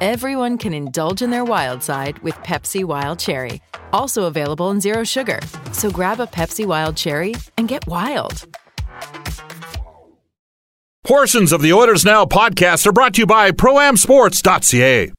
everyone can indulge in their wild side with Pepsi Wild Cherry. Also available in Zero Sugar. So grab a Pepsi Wild Cherry and get wild. Portions of the Oilers Now podcast are brought to you by ProAmSports.ca.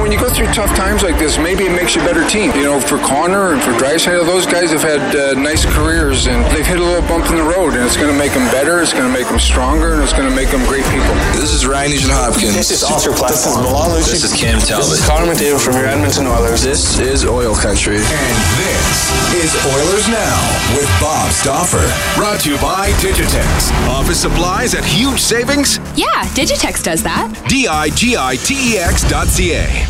You know, when you go through tough times like this, maybe it makes you a better team. You know, for Connor and for Draisaitl, those guys have had uh, nice careers and they've hit a little bump in the road, and it's going to make them better, it's going to make them stronger, and it's going to make them great people. This is Ryan Nugent Hopkins. This is Oscar This is Milan This is Cam Talbot. This is Connor McDavid from your Edmonton Oilers. This is Oil Country. And this is Oilers Now with Bob Stauffer. Brought to you by Digitex. Office supplies at huge savings? Yeah, Digitex does that. D-I-G-I-T-E-X dot C-A.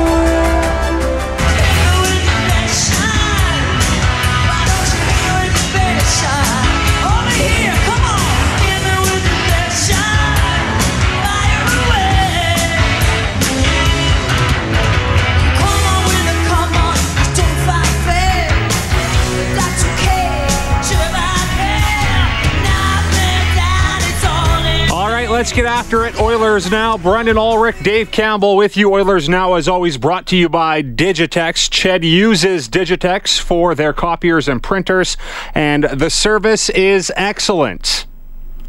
Let's get after it. Oilers Now. Brendan Ulrich, Dave Campbell with you. Oilers Now, as always, brought to you by Digitex. Ched uses Digitex for their copiers and printers, and the service is excellent.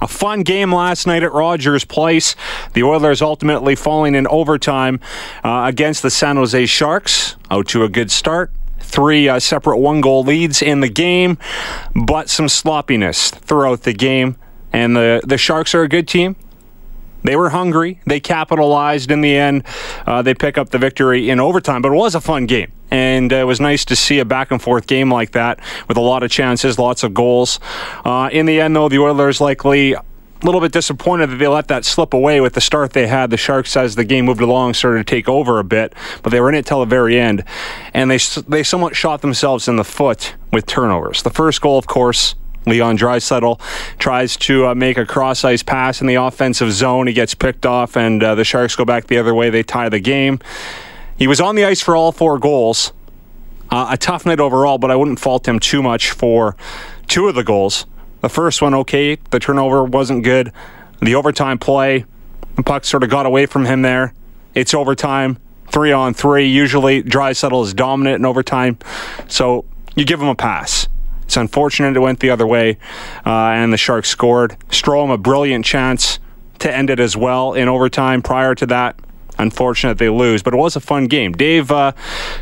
A fun game last night at Rogers Place. The Oilers ultimately falling in overtime uh, against the San Jose Sharks. Out to a good start three uh, separate one goal leads in the game, but some sloppiness throughout the game. And the, the Sharks are a good team. They were hungry. They capitalized in the end. Uh, they pick up the victory in overtime, but it was a fun game. And uh, it was nice to see a back and forth game like that with a lot of chances, lots of goals. Uh, in the end, though, the Oilers likely a little bit disappointed that they let that slip away with the start they had. The Sharks, as the game moved along, started to take over a bit, but they were in it till the very end, and they they somewhat shot themselves in the foot with turnovers. The first goal, of course, Leon Draisaitl tries to uh, make a cross ice pass in the offensive zone. He gets picked off, and uh, the Sharks go back the other way. They tie the game. He was on the ice for all four goals. Uh, a tough night overall, but I wouldn't fault him too much for two of the goals. The first one, okay. The turnover wasn't good. The overtime play, the puck sort of got away from him there. It's overtime, three on three. Usually, Draisaitl is dominant in overtime, so you give him a pass. It's unfortunate it went the other way, uh, and the Sharks scored. Strome a brilliant chance to end it as well in overtime. Prior to that, unfortunate they lose, but it was a fun game. Dave, uh,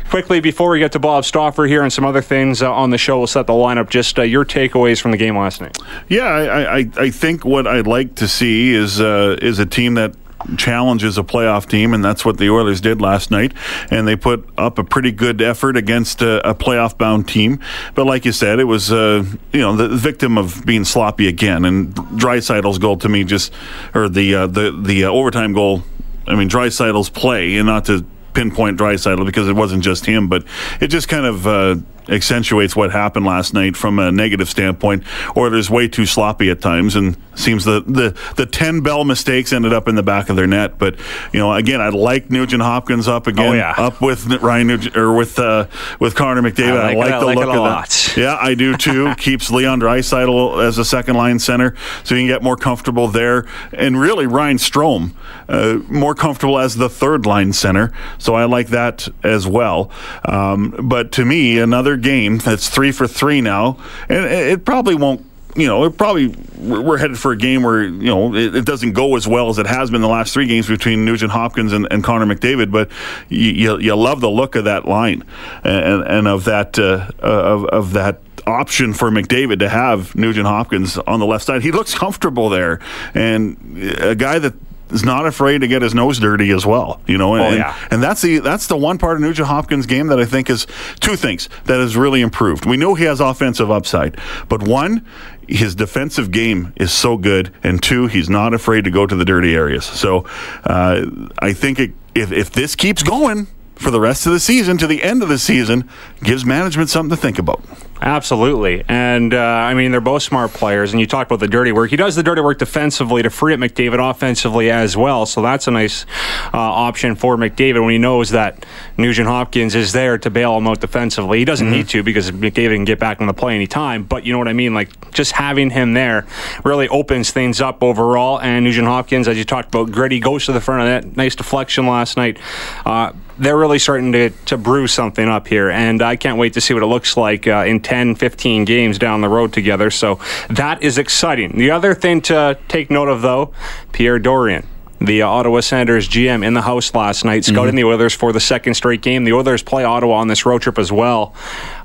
quickly before we get to Bob Stauffer here and some other things uh, on the show, we'll set the lineup. Just uh, your takeaways from the game last night. Yeah, I, I, I think what I'd like to see is uh, is a team that challenges a playoff team, and that's what the Oilers did last night. And they put up a pretty good effort against a, a playoff bound team. But like you said, it was uh, you know the victim of being sloppy again. And Draisaitl's goal to me just, or the uh, the the uh, overtime goal. I mean, Draisaitl's play, and not to pinpoint Draisaitl because it wasn't just him, but it just kind of uh, accentuates what happened last night from a negative standpoint. Oilers way too sloppy at times, and seems the the the ten bell mistakes ended up in the back of their net. But you know, again, I like Nugent Hopkins up again, oh, yeah. up with Ryan Nugent or with uh, with Connor McDavid. I like, I like the I like look of lot. that. Yeah, I do too. Keeps Leon Draisaitl as a second line center, so you can get more comfortable there. And really, Ryan Strome uh, more comfortable as the third line center. So I like that as well. Um, but to me, another game that's three for three now, and it probably won't you know, it probably we're headed for a game where you know it, it, doesn't go as well as it has been the last three games between Nugent Hopkins and, and Connor McDavid. But you, you, you love the look of that line and, and of that uh, of, of that option for McDavid to have Nugent Hopkins on the left side. He looks comfortable there, and a guy that is not afraid to get his nose dirty as well. You know, and, Oh, yeah. and that's the that's the one part of Nugent Hopkins' game that I think is two things that has really improved. We know he has offensive upside, but one, his defensive game is so good, and two, he's not afraid to go to the dirty areas. So uh, I think it, if if this keeps going for the rest of the season to the end of the season, gives management something to think about. Absolutely. And, uh, I mean, they're both smart players. And you talked about the dirty work. He does the dirty work defensively to free up McDavid offensively as well. So that's a nice uh, option for McDavid when he knows that Nugent Hopkins is there to bail him out defensively. He doesn't need to because McDavid can get back on the play anytime. But you know what I mean? Like, just having him there really opens things up overall. And Nugent Hopkins, as you talked about, gritty, goes to the front of that. Nice deflection last night. Uh, they're really starting to, to brew something up here. And I can't wait to see what it looks like uh, in 10, 15 games down the road together. So that is exciting. The other thing to take note of, though, Pierre Dorion. The uh, Ottawa Senators GM in the house last night, scouting the Oilers for the second straight game. The Oilers play Ottawa on this road trip as well.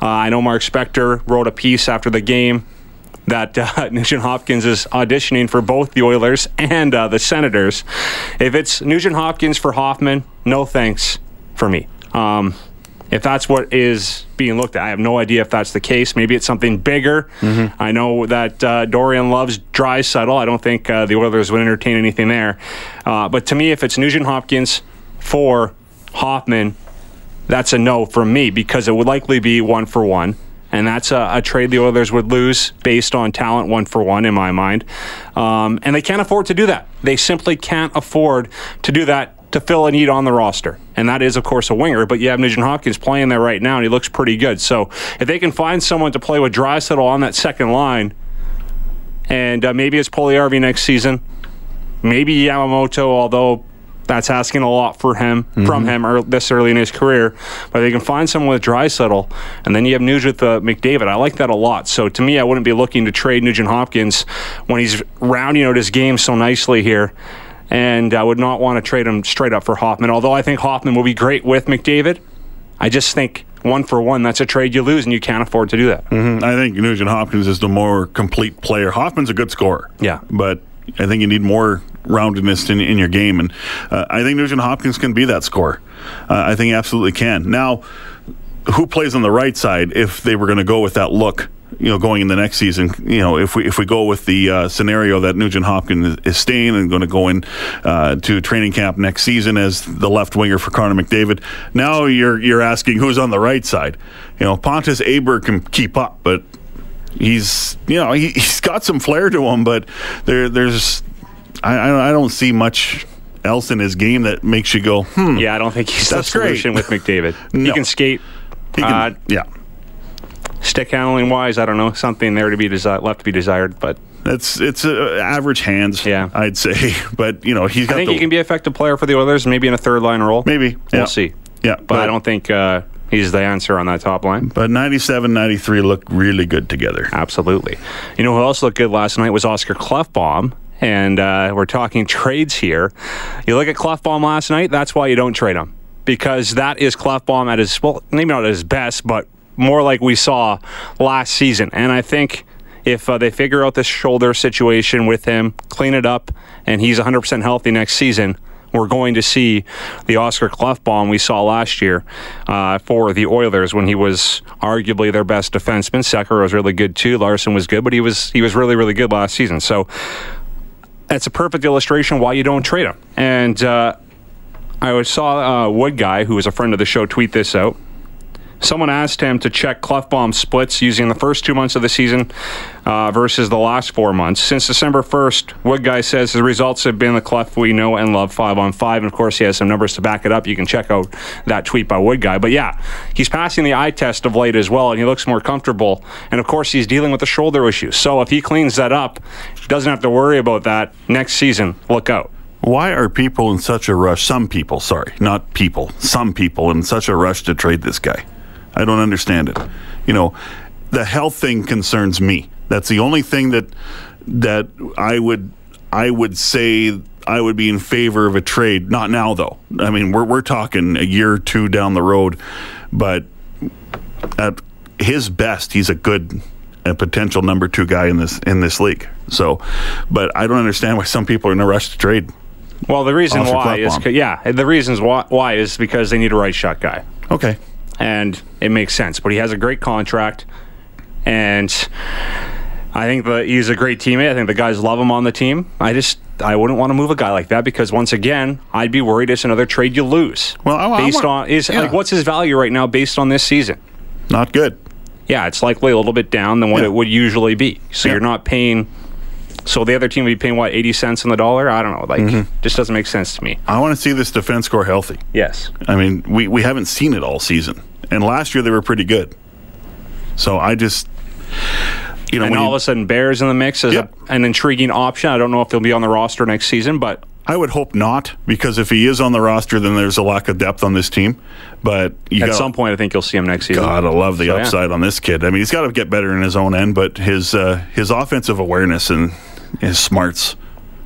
Uh, I know Mark Spector wrote a piece after the game that uh, Nugent Hopkins is auditioning for both the Oilers and uh, the Senators. If it's Nugent Hopkins for Hoffman, no thanks for me. Um, if that's what is being looked at, I have no idea if that's the case. Maybe it's something bigger. I know that uh, Dorion loves Draisaitl. I don't think uh, the Oilers would entertain anything there. Uh, but to me, if it's Nugent Hopkins for Hoffman, that's a no from me because it would likely be one for one. And that's a, a trade the Oilers would lose based on talent, one for one, in my mind. Um, and they can't afford to do that. They simply can't afford to do that to fill a need on the roster. And that is, of course, a winger. But you have Nugent Hopkins playing there right now, and he looks pretty good. So if they can find someone to play with Draisaitl on that second line, and uh, maybe it's Puljujarvi next season, maybe Yamamoto, although that's asking a lot for him from him or this early in his career. But they can find someone with Draisaitl, and then you have Nugent uh, McDavid. I like that a lot. So to me, I wouldn't be looking to trade Nugent Hopkins when he's rounding out his game so nicely here. And I would not want to trade him straight up for Hoffman. Although I think Hoffman will be great with McDavid, I just think one for one, that's a trade you lose, and you can't afford to do that. Mm, I think Nugent Hopkins is the more complete player. Hoffman's a good scorer. Yeah. But I think you need more roundedness in, in your game. And uh, I think Nugent Hopkins can be that scorer. Uh, I think he absolutely can. Now, who plays on the right side if they were going to go with that look? You know, going in the next season, you know, if we if we go with the uh, scenario that Nugent Hopkins is, staying and going to go in uh, to training camp next season as the left winger for Connor McDavid, now you're you're asking who's on the right side. You know, Pontus Aberg can keep up, but he's you know he, he's got some flair to him, but there there's I I don't see much else in his game that makes you go hmm. Yeah, I don't think he's That's the great. solution with McDavid. He can skate. He can, Uh, yeah. Stick handling wise, I don't know, something there to be desi- left to be desired. But It's it's uh, average hands, Yeah. I'd say. But you know, he's I got think the he can be an effective player for the Oilers, maybe in a third line role. maybe we'll yeah. see. Yeah, But, I don't think uh, he's the answer on that top line. But 97, 93 look really good together. Absolutely. You know who else looked good last night was Oscar Klefbom. And uh, we're talking trades here. You look at Klefbom last night, that's why you don't trade him. Because that is Klefbom at his, well, maybe not at his best, but more like we saw last season. And I think if uh, they figure out this shoulder situation with him, clean it up, and he's 100% healthy next season, we're going to see the Oscar Klefbom we saw last year uh, for the Oilers when he was arguably their best defenseman. Sekera was really good too. Larsson was good, but he was he was really really good last season. So that's a perfect illustration why you don't trade him. And uh, I saw uh, Wood guy who was a friend of the show tweet this out. Someone asked him to check Klefbom splits using the first two months of the season uh, versus the last four months. Since December 1st, Wood Guy says his results have been the Clef we know and love five on five. And of course, he has some numbers to back it up. You can check out that tweet by Wood Guy. But yeah, he's passing the eye test of late as well, and he looks more comfortable. And of course, he's dealing with the shoulder issue. So if he cleans that up, doesn't have to worry about that next season. Look out. Why are people in such a rush? Some people, sorry, not people, some people in such a rush to trade this guy. I don't understand it. You know, the health thing concerns me. That's the only thing that that I would I would say I would be in favor of a trade. Not now though. I mean, we're we're talking a year or two down the road, but at his best, he's a good a potential number two guy in this in this league. So, but I don't understand why some people are in a rush to trade. Well, the reason why is yeah, the reasons why, why is because they need a right shot guy, Okay. And it makes sense. But he has a great contract, and I think that he's a great teammate. I think the guys love him on the team. I just I wouldn't want to move a guy like that because once again, I'd be worried it's another trade you lose. Well, I- I based want- on is yeah. like what's his value right now based on this season? Not good. Yeah, it's likely a little bit down than what Yeah. it would usually be. So Yeah. you're not paying. So the other team would be paying what eighty cents on the dollar? I don't know. Like, Mm-hmm. just doesn't make sense to me. I want to see this defense core healthy. Yes. I mean, we, we haven't seen it all season. And last year they were pretty good. So I just, you know, and when all you- of a sudden, Bears in the mix is Yep. an intriguing option. I don't know if they'll be on the roster next season, but I would hope not, because if he is on the roster, then there's a lack of depth on this team. But you at gotta- some point, I think you'll see him next season. God, I love the So, yeah. upside on this kid. I mean, he's got to get better in his own end, but his uh, his offensive awareness and his smarts,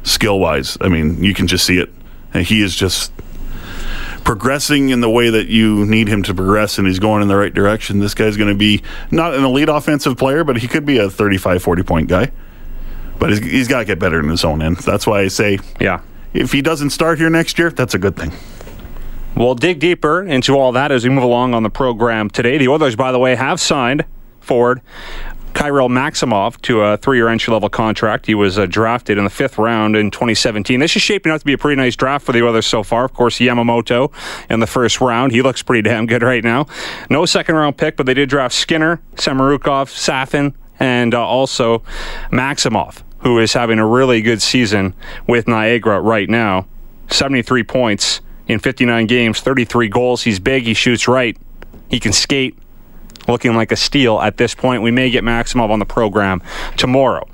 skill wise, I mean, you can just see it. And he is just progressing in the way that you need him to progress, and he's going in the right direction. This guy's going to be not an elite offensive player, but he could be a 35, 40 point guy. But he's, he's got to get better in his own end. That's why I say Yeah. if he doesn't start here next year, that's a good thing. We'll dig deeper into all that as we move along on the program today. The Oilers, by the way, have signed forward Kirill Maximov to a three-year entry-level contract. He was uh, drafted in the fifth round in 2017. This is shaping up to be a pretty nice draft for the Oilers so far. Of course, Yamamoto in the first round. He looks pretty damn good right now. No second-round pick, but they did draft Skinner, Samorukov, Safin, and uh, also Maximov, who is having a really good season with Niagara right now. 73 points in 59 games, 33 goals. He's big, he shoots right, he can skate. Looking like a steal at this point. We may get Maximov on the program tomorrow.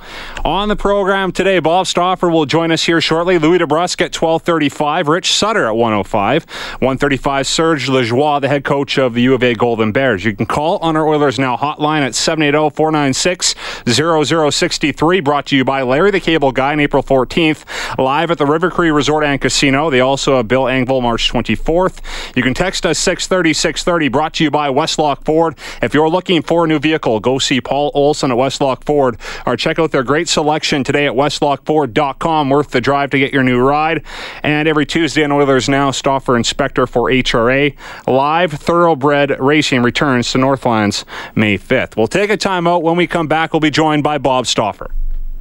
On the program today, Bob Stauffer will join us here shortly. Louis DeBrusk at 1235. Rich Sutter at 105. 135, Serge Lajoie, the head coach of the U of A Golden Bears. You can call on our Oilers Now hotline at 780-496-0063. Brought to you by Larry the Cable Guy on April 14th. Live at the River Cree Resort and Casino. They also have Bill Engvall March 24th. You can text us 630 630. Brought to you by Westlock Ford. If you're looking for a new vehicle, go see Paul Olson at Westlock Ford or check out their great selection today at westlockford.com. Worth the drive to get your new ride. And every Tuesday on Oilers Now, Stauffer Inspector for HRA. Live thoroughbred racing returns to Northlands May 5th. We'll take a timeout. When we come back, we'll be joined by Bob Stauffer.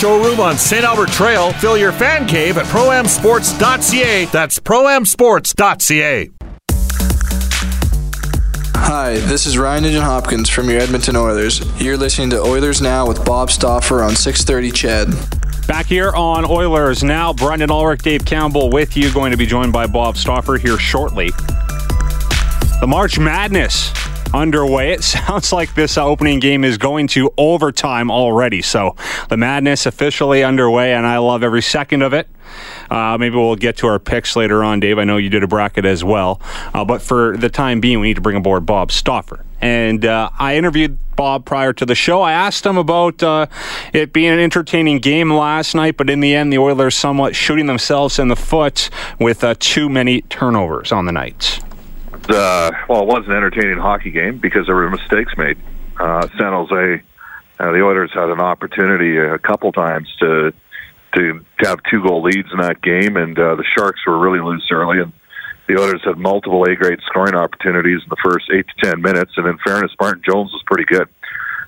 showroom on St. Albert Trail. Fill your fan cave at proamsports.ca. That's proamsports.ca. Hi, this is Ryan Nugent Hopkins from your Edmonton Oilers. You're listening to Oilers Now with Bob Stauffer on 630 CHED. Back here on Oilers now, Brendan Ulrich, Dave Campbell with you, going to be joined by Bob Stauffer here shortly. The March Madness underway. It sounds like this uh, opening game is going to overtime already. So the madness officially underway, and I love every second of it. Uh, maybe we'll get to our picks later on, Dave. I know you did a bracket as well. Uh, but for the time being, we need to bring aboard Bob Stauffer. And uh, I interviewed Bob prior to the show. I asked him about uh, it being an entertaining game last night, but in the end, the Oilers somewhat shooting themselves in the foot with uh, too many turnovers on the night. Uh, well, it was an entertaining hockey game because there were mistakes made. Uh, San Jose, uh, the Oilers had an opportunity a couple times to to have two goal leads in that game, and uh, the Sharks were really loose early, and the Oilers had multiple A grade scoring opportunities in the first eight to ten minutes. And in fairness, Martin Jones was pretty good,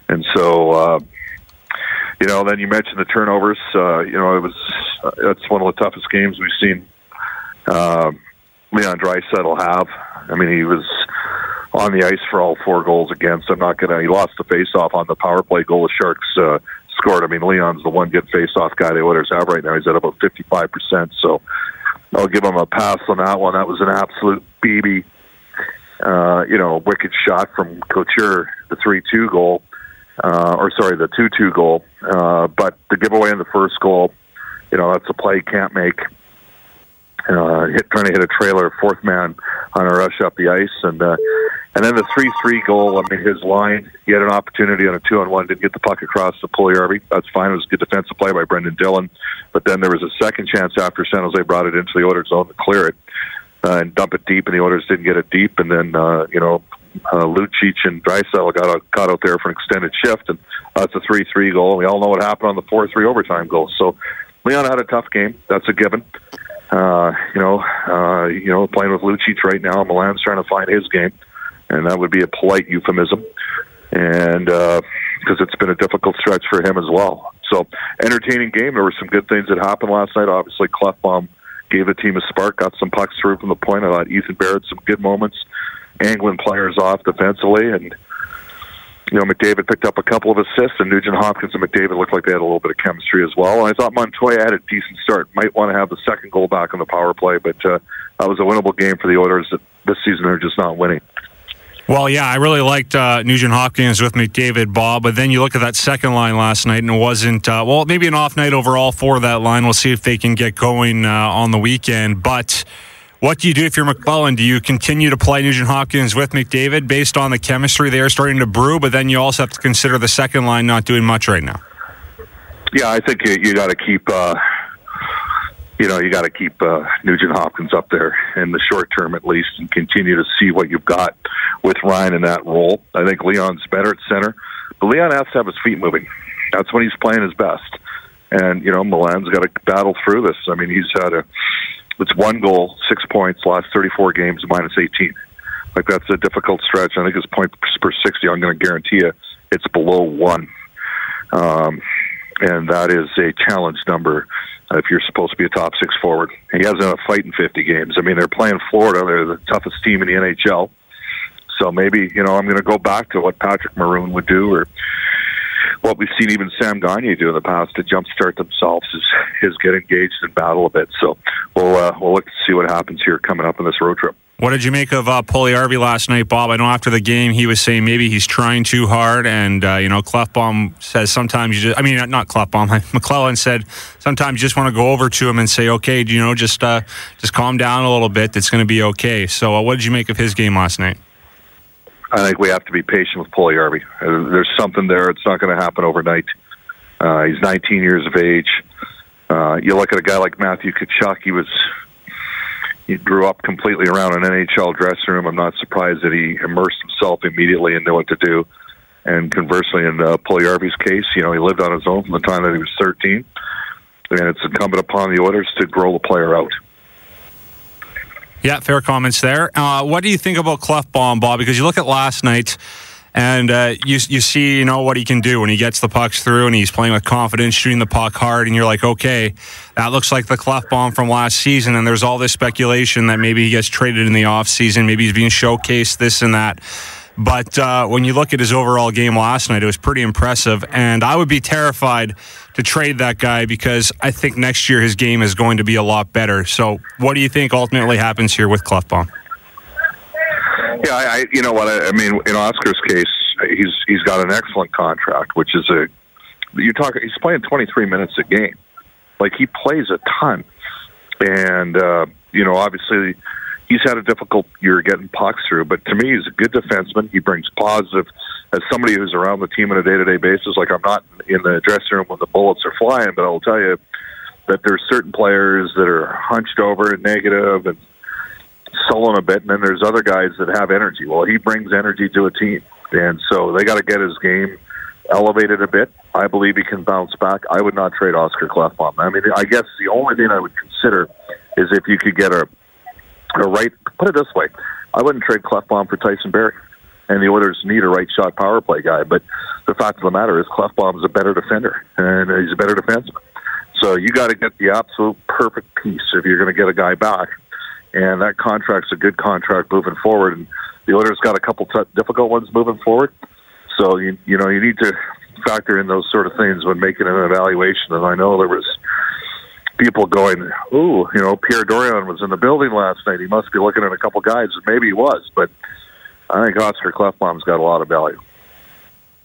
and so. Uh, you know, then you mentioned the turnovers. Uh, you know, it was uh, that's one of the toughest games we've seen uh, Leon Draisaitl have. I mean, he was on the ice for all four goals against. I'm not gonna. He lost the faceoff on the power play goal. The Sharks uh, scored. I mean, Leon's the one good faceoff guy the Oilers have right now. He's at about 55 percent. So I'll give him a pass on that one. That was an absolute BB. Uh, you know, wicked shot from Couture, the three-two goal, uh, or sorry, the two-two goal. Uh, but the giveaway in the first goal, you know, that's a play you can't make. Uh, hit trying to hit a trailer, fourth man on a rush up the ice, and uh, and then the three-three goal. I mean, his line. He had an opportunity on a two-on-one, didn't get the puck across to Puljujarvi. That's fine. It was a good defensive play by Brendan Dillon. But then there was a second chance after San Jose brought it into the Oilers zone to clear it uh, and dump it deep, and the Oilers didn't get it deep. And then uh, you know, uh, Lucic and Draisaitl got out, got out there for an extended shift, and that's a three-three goal. We all know what happened on the four-three overtime goal. So Leon had a tough game. That's a given. Uh, you know, uh, you know, playing with Lucic right now, Milan's trying to find his game, and that would be a polite euphemism, and because uh, it's been a difficult stretch for him as well. So, entertaining game. There were some good things that happened last night. Obviously, Klefbom gave the team a spark, got some pucks through from the point. I thought Ethan Bear some good moments, angling players off defensively, and you know, McDavid picked up a couple of assists, and Nugent Hopkins and McDavid looked like they had a little bit of chemistry as well. And I thought Montoya had a decent start. Might want to have the second goal back on the power play, but uh, that was a winnable game for the Oilers. This season, they're just not winning. Well, yeah, I really liked uh, Nugent Hopkins with McDavid, Bob. But then you look at that second line last night, and it wasn't uh, well. Maybe an off night overall for that line. We'll see if they can get going uh, on the weekend, but. What do you do if you're McLellan? Do you continue to play Nugent Hopkins with McDavid based on the chemistry they are starting to brew? But then you also have to consider the second line not doing much right now. Yeah, I think you, you got to keep, uh, you know, you got to keep uh, Nugent Hopkins up there in the short term at least, and continue to see what you've got with Ryan in that role. I think Leon's better at center, but Leon has to have his feet moving. That's when he's playing his best. And you know, Milan's got to battle through this. I mean, he's had a it's one goal, six points, last 34 games, minus 18. Like that's a difficult stretch. I think his point per 60. I'm going to guarantee you, it's below one, um, and that is a challenge number if you're supposed to be a top six forward. He hasn't had a fight in 50 games. I mean, they're playing Florida. They're the toughest team in the NHL. So maybe you know I'm going to go back to what Patrick Maroon would do, or what we've seen even Sam Gagne do in the past to jumpstart themselves is is get engaged in battle a bit. So we'll uh, we'll look to see what happens here coming up in this road trip. What did you make of uh, Puljujarvi last night, Bob? I know after the game he was saying maybe he's trying too hard, and uh, you know Klefbom says sometimes you just. I mean, not Klefbom. McLellan said sometimes you just want to go over to him and say, okay, you know, just uh, just calm down a little bit. It's going to be okay. So, uh, what did you make of his game last night? I think we have to be patient with Puljujarvi. Uh, there's something there. It's not going to happen overnight. Uh, he's 19 years of age. Uh, you look at a guy like Matthew Tkachuk. He was he grew up completely around an NHL dressing room. I'm not surprised that he immersed himself immediately and knew what to do. And conversely, in uh, Puljujarvi's case, you know, he lived on his own from the time that he was 13, and it's incumbent upon the Oilers to grow the player out. Yeah, fair comments there. Uh, what do you think about Klefbom, Bob? Because you look at last night and uh, you you see you know what he can do when he gets the pucks through and he's playing with confidence, shooting the puck hard, and you're like, okay, that looks like the Klefbom from last season. And there's all this speculation that maybe he gets traded in the offseason, maybe he's being showcased, this and that. But uh, when you look at his overall game last night, it was pretty impressive. And I would be terrified to trade that guy because I think next year his game is going to be a lot better. So, what do you think ultimately happens here with Klefbom? Yeah, I, I you know what I, I mean. In Oscar's case, he's he's got an excellent contract, which is a you talk. He's playing 23 minutes a game, like he plays a ton, and uh, you know obviously he's had a difficult year getting pucks through. But to me, he's a good defenseman. He brings positive as somebody who's around the team on a day to day basis. Like I'm not in the dressing room when the bullets are flying, but I'll tell you that there's certain players that are hunched over and negative and sullen a bit, and then there's other guys that have energy. Well, he brings energy to a team, and so they got to get his game elevated a bit. I believe he can bounce back. I would not trade Oscar Klefbom. I mean, I guess the only thing I would consider is if you could get a a right. Put it this way, I wouldn't trade Klefbom for Tyson Barrie, and the Oilers need a right shot power play guy. But the fact of the matter is, is a better defender, and he's a better defenseman. So you got to get the absolute perfect piece if you're going to get a guy back, and that contract's a good contract moving forward. And the Oilers got a couple t- difficult ones moving forward. So you you know you need to factor in those sort of things when making an evaluation. And I know there was people going, "Ooh, you know, Pierre Dorion was in the building last night. He must be looking at a couple guys." Maybe he was, but I think Oscar Klefbom's got a lot of value.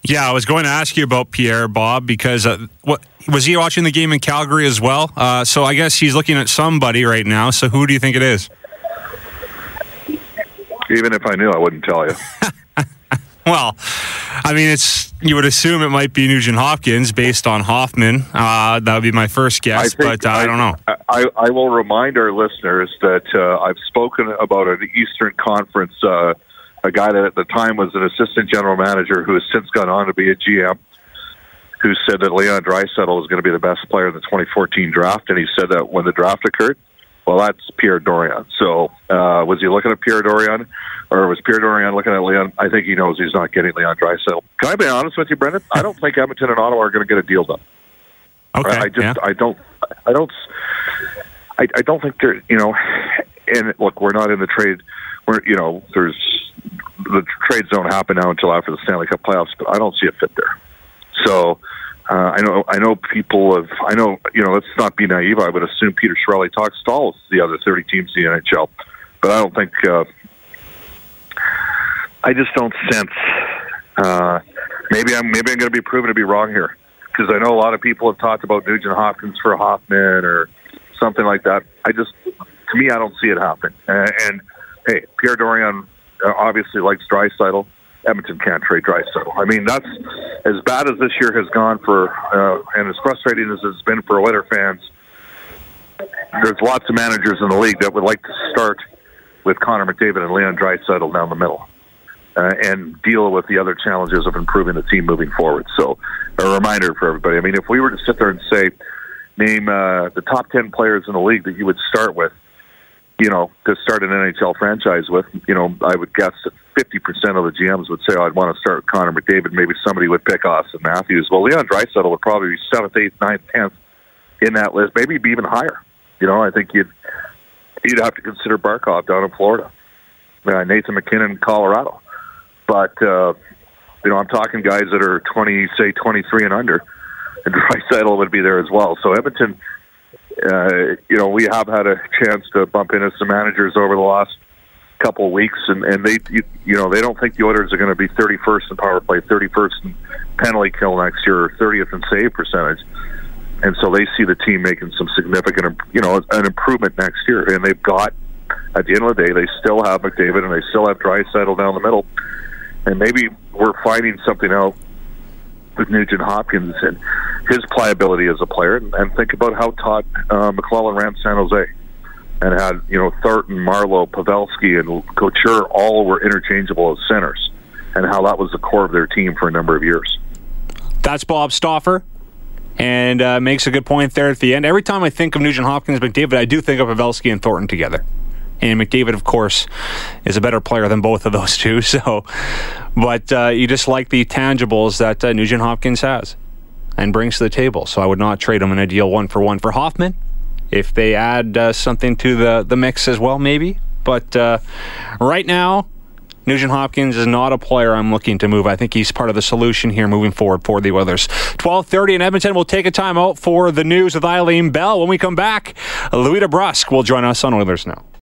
Yeah, I was going to ask you about Pierre Bob because uh, what was he watching the game in Calgary as well? Uh, so I guess he's looking at somebody right now. So who do you think it is? Even if I knew, I wouldn't tell you. well, I mean, it's you would assume it might be Nugent Hopkins based on Hoffman. Uh, that would be my first guess, but uh, I, I, don't know. I, I, will remind our listeners that uh, I've spoken about an Eastern Conference. Uh, a guy that at the time was an assistant general manager who has since gone on to be a GM, who said that Leon Draisaitl was going to be the best player in the 2014 draft, and he said that when the draft occurred. Well, that's Pierre Dorion. So, uh, was he looking at Pierre Dorion, or was Pierre Dorion looking at Leon? I think he knows he's not getting Leon Draisaitl. Can I be honest with you, Brendan? I don't think Edmonton and Ottawa are going to get a deal done. Okay. I just, yeah. I don't, I don't, I, I don't think they're, you know, and look, we're not in the trade. We're, you know, there's the trades don't happen now until after the Stanley Cup playoffs, but I don't see a fit there. So uh, I know I know people have I know you know let's not be naive. I would assume Peter Chiarelli talks to all the other thirty teams in the NHL, but I don't think uh, I just don't sense. Uh, maybe I'm maybe I'm going to be proven to be wrong here because I know a lot of people have talked about Nugent Hopkins for Hoffman or something like that. I just to me I don't see it happen. And, and hey, Pierre Dorion uh, obviously likes Draisaitl. Edmonton can't trade Draisaitl. I mean, that's as bad as this year has gone for, uh, and as frustrating as it's been for Oiler fans. There's lots of managers in the league that would like to start with Connor McDavid and Leon Draisaitl down the middle, uh, and deal with the other challenges of improving the team moving forward. So, a reminder for everybody. I mean, if we were to sit there and say, name uh, the top ten players in the league that you would start with you know, to start an NHL franchise with, you know, I would guess that 50% of the GMs would say, oh, I'd want to start with Connor McDavid. Maybe somebody would pick Auston Matthews. Well, Leon Draisaitl would probably be seventh, eighth, ninth, tenth in that list. Maybe be even higher. You know, I think you'd you'd have to consider Barkov down in Florida, uh, Nathan MacKinnon in Colorado. But uh, you know, I'm talking guys that are 20, say 23 and under, and Draisaitl would be there as well. So Edmonton uh, you know, we have had a chance to bump into some managers over the last couple of weeks, and, and they, you, you know, they don't think the Oilers are going to be 31st in power play, 31st in penalty kill next year, or 30th in save percentage. And so they see the team making some significant, you know, an improvement next year. And they've got, at the end of the day, they still have McDavid and they still have Draisaitl down the middle. And maybe we're finding something out with Nugent Hopkins and his pliability as a player, and, think about how Todd uh, McLellan ran San Jose and had you know Thornton, Marleau, Pavelski, and Couture all were interchangeable as centers, and how that was the core of their team for a number of years. That's Bob Stauffer. And uh, makes a good point there at the end. Every time I think of Nugent Hopkins, McDavid, I do think of Pavelski and Thornton together. And McDavid, of course, is a better player than both of those two. So, but uh, you just like the tangibles that uh, Nugent Hopkins has and brings to the table. So I would not trade him in a deal one for one for Hoffman. If they add uh, something to the the mix as well, maybe. But uh, right now, Nugent Hopkins is not a player I'm looking to move. I think he's part of the solution here moving forward for the Oilers. 12:30 in Edmonton. We'll take a timeout for the news with Eileen Bell. When we come back, Louis DeBrusk will join us on Oilers now.